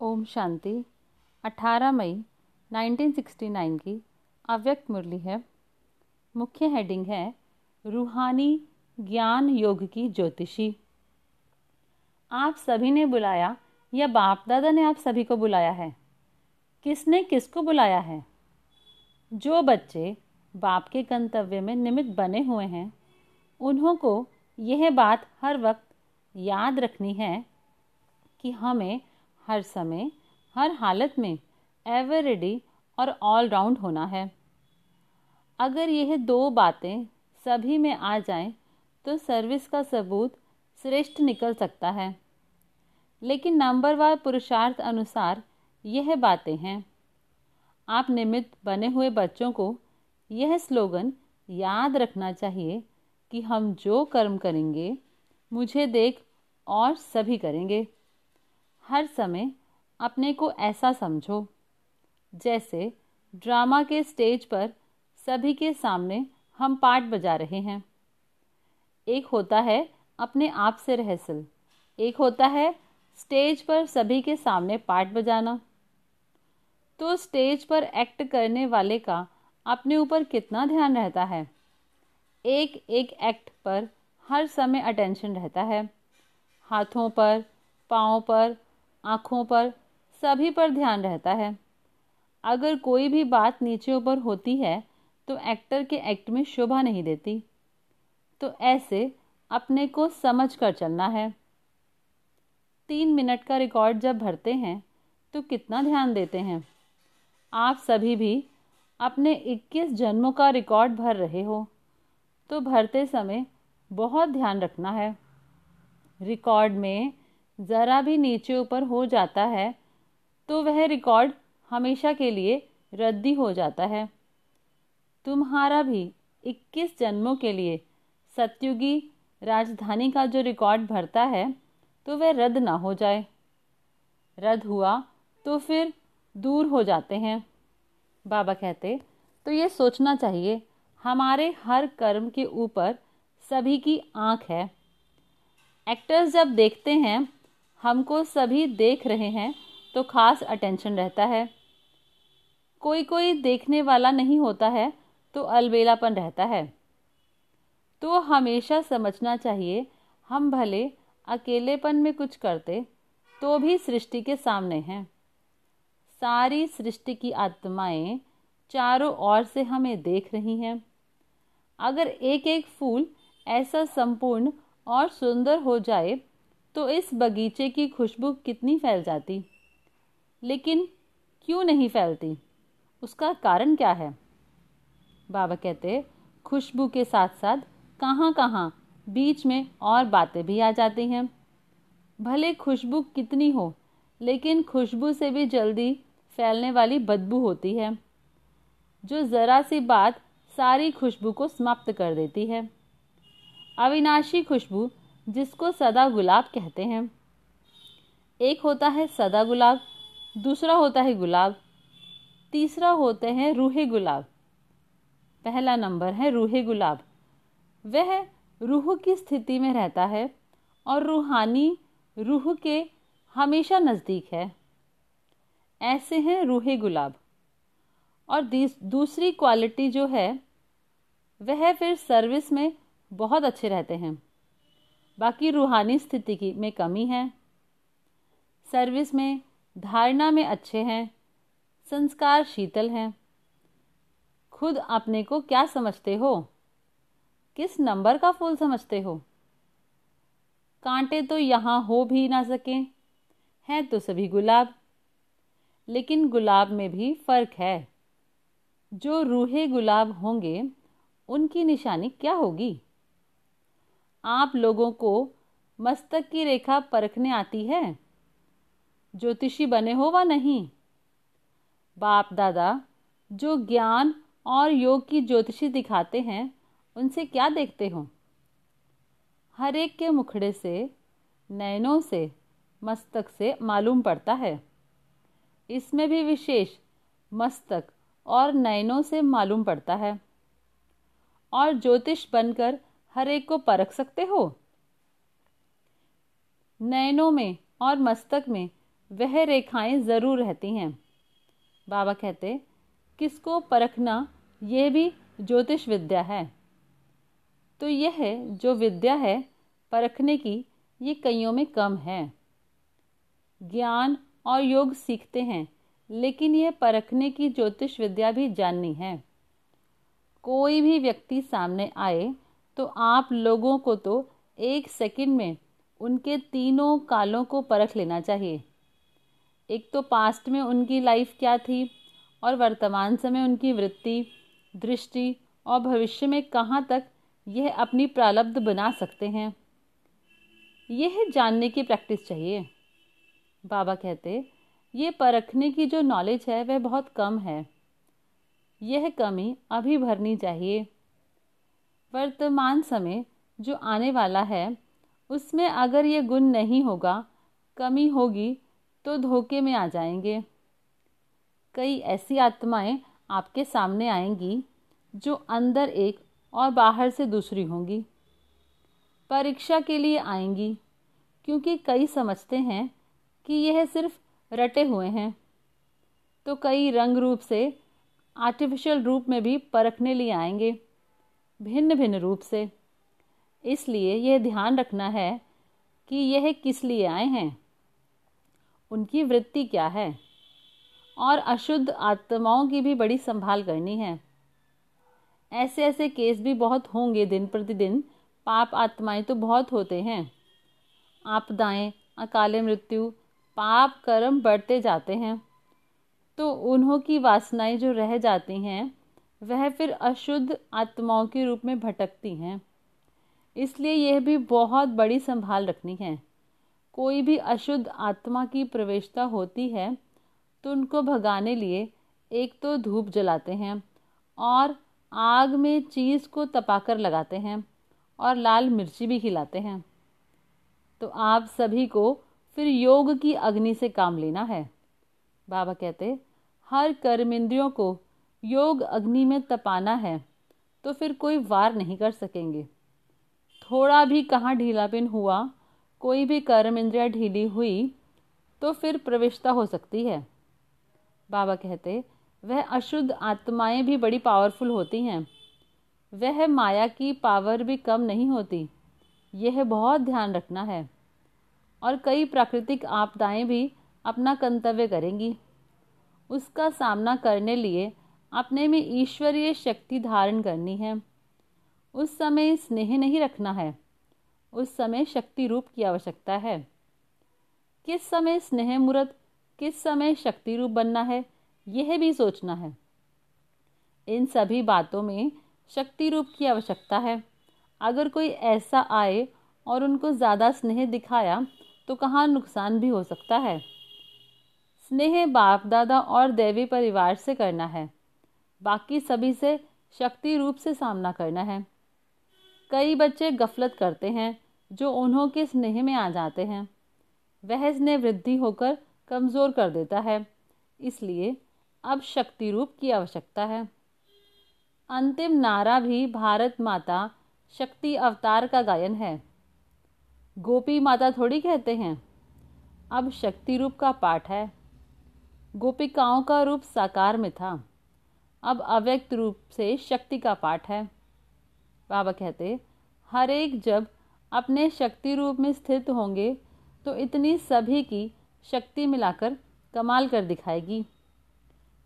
ओम शांति। 18 मई 1969 की अव्यक्त मुरली है। मुख्य हेडिंग है रूहानी ज्ञान योग की ज्योतिषी। आप सभी ने बुलाया या बाप दादा ने आप सभी को बुलाया है? किसने किसको बुलाया है? जो बच्चे बाप के गंतव्य में निमित्त बने हुए हैं, उन्हों को यह बात हर वक्त याद रखनी है कि हमें हर समय, हर हालत में एवर रेडी और ऑल राउंड होना है। अगर यह दो बातें सभी में आ जाएँ तो सर्विस का सबूत श्रेष्ठ निकल सकता है। लेकिन नंबरवार पुरुषार्थ अनुसार यह बातें हैं। आप निमित्त बने हुए बच्चों को यह स्लोगन याद रखना चाहिए कि हम जो कर्म करेंगे, मुझे देख और सभी करेंगे। हर समय अपने को ऐसा समझो, जैसे ड्रामा के स्टेज पर सभी के सामने हम पार्ट बजा रहे हैं। एक होता है अपने आप से रहसल एक होता है स्टेज पर सभी के सामने पार्ट बजाना। तो स्टेज पर एक्ट करने वाले का अपने ऊपर कितना ध्यान रहता है? एक एक एक्ट पर हर समय अटेंशन रहता है। हाथों पर, पाँव पर आँखों पर, सभी पर ध्यान रहता है। अगर कोई भी बात नीचे ऊपर होती है तो एक्टर के एक्ट में शोभा नहीं देती। तो ऐसे अपने को समझ कर चलना है। तीन मिनट का रिकॉर्ड जब भरते हैं तो कितना ध्यान देते हैं। आप सभी भी अपने 21 जन्मों का रिकॉर्ड भर रहे हो तो भरते समय बहुत ध्यान रखना है। रिकॉर्ड में ज़रा भी नीचे ऊपर हो जाता है तो वह रिकॉर्ड हमेशा के लिए रद्दी हो जाता है। तुम्हारा भी 21 जन्मों के लिए सत्युगी राजधानी का जो रिकॉर्ड भरता है तो वह रद्द ना हो जाए। रद्द हुआ तो फिर दूर हो जाते हैं। बाबा कहते तो ये सोचना चाहिए, हमारे हर कर्म के ऊपर सभी की आँख है। एक्टर्स जब देखते हैं हमको सभी देख रहे हैं तो खास अटेंशन रहता है। कोई कोई देखने वाला नहीं होता है तो अलबेलापन रहता है। तो हमेशा समझना चाहिए, हम भले अकेलेपन में कुछ करते तो भी सृष्टि के सामने हैं। सारी सृष्टि की आत्माएँ चारों ओर से हमें देख रही हैं। अगर एक एक फूल ऐसा संपूर्ण और सुंदर हो जाए तो इस बगीचे की खुशबू कितनी फैल जाती? लेकिन क्यों नहीं फैलती? उसका कारण क्या है? बाबा कहते, खुशबू के साथ साथ कहाँ कहाँ बीच में और बातें भी आ जाती हैं। भले खुशबू कितनी हो, लेकिन खुशबू से भी जल्दी फैलने वाली बदबू होती है, जो ज़रा सी बात सारी खुशबू को समाप्त कर देती है। अविनाशी खुशबू जिसको सदा गुलाब कहते हैं। एक होता है सदा गुलाब, दूसरा होता है गुलाब, तीसरा होते हैं रूहे गुलाब। पहला नंबर है रूहे गुलाब। वह रूह की स्थिति में रहता है और रूहानी रूह के हमेशा नज़दीक है। ऐसे हैं रूहे गुलाब। और दूसरी क्वालिटी जो है, वह फिर सर्विस में बहुत अच्छे रहते हैं। बाकी रूहानी स्थिति की में कमी है। सर्विस में धारणा में अच्छे हैं, संस्कार शीतल हैं। खुद अपने को क्या समझते हो? किस नंबर का फूल समझते हो? कांटे तो यहाँ हो भी ना सके, हैं तो सभी गुलाब। लेकिन गुलाब में भी फ़र्क है। जो रूहे गुलाब होंगे, उनकी निशानी क्या होगी? आप लोगों को मस्तक की रेखा परखने आती है? ज्योतिषी बने हो व नहीं? बाप दादा, जो ज्ञान और योग की ज्योतिषी दिखाते हैं, उनसे क्या देखते हो? हर एक के मुखड़े से, नयनों से, मस्तक से मालूम पड़ता है। इसमें भी विशेष मस्तक और नयनों से मालूम पड़ता है। और ज्योतिष बनकर हर एक को परख सकते हो? नयनों में और मस्तक में वह रेखाएँ ज़रूर रहती हैं। बाबा कहते, किसको परखना यह भी ज्योतिष विद्या है। तो यह जो विद्या है, परखने की ये कईयों में कम है। ज्ञान और योग सीखते हैं, लेकिन यह परखने की ज्योतिष विद्या भी जाननी है। कोई भी व्यक्ति सामने आए तो आप लोगों को तो एक सेकंड में उनके तीनों कालों को परख लेना चाहिए। एक तो पास्ट में उनकी लाइफ क्या थी और वर्तमान समय उनकी वृत्ति, दृष्टि और भविष्य में कहाँ तक यह अपनी प्रारब्ध बना सकते हैं। यह जानने की प्रैक्टिस चाहिए। बाबा कहते, ये परखने की जो नॉलेज है, वह बहुत कम है। यह कमी अभी भरनी चाहिए। वर्तमान समय जो आने वाला है, उसमें अगर ये गुण नहीं होगा, कमी होगी तो धोखे में आ जाएँगे। कई ऐसी आत्माएँ आपके सामने आएँगी, जो अंदर एक और बाहर से दूसरी होंगी। परीक्षा के लिए आएँगी, क्योंकि कई समझते हैं कि यह सिर्फ़ रटे हुए हैं। तो कई रंग रूप से आर्टिफिशियल रूप में भी परखने लिए आएँगे। भिन्न भिन्न रूप से। इसलिए यह ध्यान रखना है कि यह किस लिए आए हैं। उनकी वृत्ति क्या है? और अशुद्ध आत्माओं की भी बड़ी संभाल करनी है। ऐसे ऐसे केस भी बहुत होंगे दिन प्रतिदिन। पाप आत्माएँ तो बहुत होते हैं। आपदाएँ, अकाले मृत्यु, पाप कर्म बढ़ते जाते हैं। तो उन्हों की वासनाएँ जो रह जाती हैं वह फिर अशुद्ध आत्माओं के रूप में भटकती हैं। इसलिए यह भी बहुत बड़ी संभाल रखनी है। कोई भी अशुद्ध आत्मा की प्रवेशता होती है तो उनको भगाने लिए एक तो धूप जलाते हैं और आग में चीज़ को तपाकर लगाते हैं और लाल मिर्ची भी खिलाते हैं। तो आप सभी को फिर योग की अग्नि से काम लेना है। बाबा कहते, हर कर्म इंद्रियों को योग अग्नि में तपाना है तो फिर कोई वार नहीं कर सकेंगे। थोड़ा भी कहाँ ढीलापन हुआ, कोई भी कर्म इंद्रिया ढीली हुई तो फिर प्रविष्टा हो सकती है। बाबा कहते, वह अशुद्ध आत्माएँ भी बड़ी पावरफुल होती हैं। वह माया की पावर भी कम नहीं होती। यह बहुत ध्यान रखना है। और कई प्राकृतिक आपदाएँ भी अपना कर्तव्य करेंगी। उसका सामना करने लिए अपने में ईश्वरीय शक्ति धारण करनी है। उस समय स्नेह नहीं रखना है। उस समय शक्ति रूप की आवश्यकता है। किस समय स्नेह मूर्त, किस समय शक्ति रूप बनना है, यह भी सोचना है। इन सभी बातों में शक्ति रूप की आवश्यकता है। अगर कोई ऐसा आए और उनको ज़्यादा स्नेह दिखाया तो कहाँ नुकसान भी हो सकता है। स्नेह बाप दादा और देवी परिवार से करना है। बाकी सभी से शक्ति रूप से सामना करना है। कई बच्चे गफलत करते हैं, जो उन्हों के स्नेह में आ जाते हैं। वह स्नेह वृद्धि होकर कमज़ोर कर देता है, इसलिए अब शक्ति रूप की आवश्यकता है। अंतिम नारा भी भारत माता शक्ति अवतार का गायन है। गोपी माता थोड़ी कहते हैं, अब शक्ति रूप का पाठ है। गोपिकाओं का रूप साकार में था। अब अव्यक्त रूप से शक्ति का पाठ है। बाबा कहते, हर एक जब अपने शक्ति रूप में स्थित होंगे तो इतनी सभी की शक्ति मिलाकर कमाल कर दिखाएगी।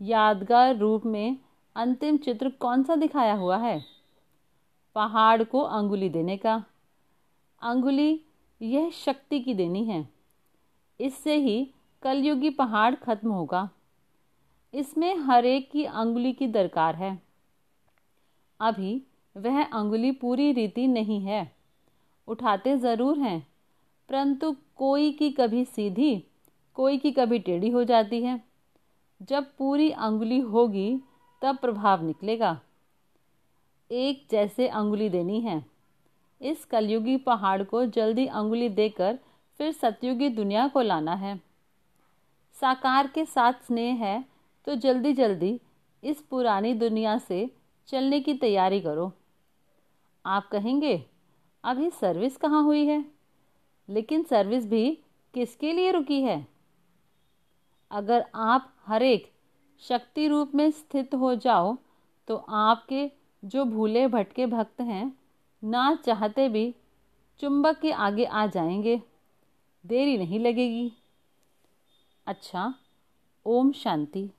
यादगार रूप में अंतिम चित्र कौन सा दिखाया हुआ है? पहाड़ को अंगुली देने का। अंगुली यह शक्ति की देनी है। इससे ही कलयुगी पहाड़ खत्म होगा। इसमें हर एक की अंगुली की दरकार है। अभी वह अंगुली पूरी रीति नहीं है। उठाते ज़रूर हैं, परंतु कोई की कभी सीधी, कोई की कभी टेढ़ी हो जाती है। जब पूरी अंगुली होगी, तब प्रभाव निकलेगा। एक जैसे अंगुली देनी है। इस कलयुगी पहाड़ को जल्दी अंगुली देकर फिर सतयुगी दुनिया को लाना है। साकार के साथ स्नेह है तो जल्दी जल्दी इस पुरानी दुनिया से चलने की तैयारी करो। आप कहेंगे, अभी सर्विस कहाँ हुई है? लेकिन सर्विस भी किसके लिए रुकी है? अगर आप हर एक शक्ति रूप में स्थित हो जाओ तो आपके जो भूले भटके भक्त हैं, ना चाहते भी चुंबक के आगे आ जाएँगे। देरी नहीं लगेगी। अच्छा ओम शांति।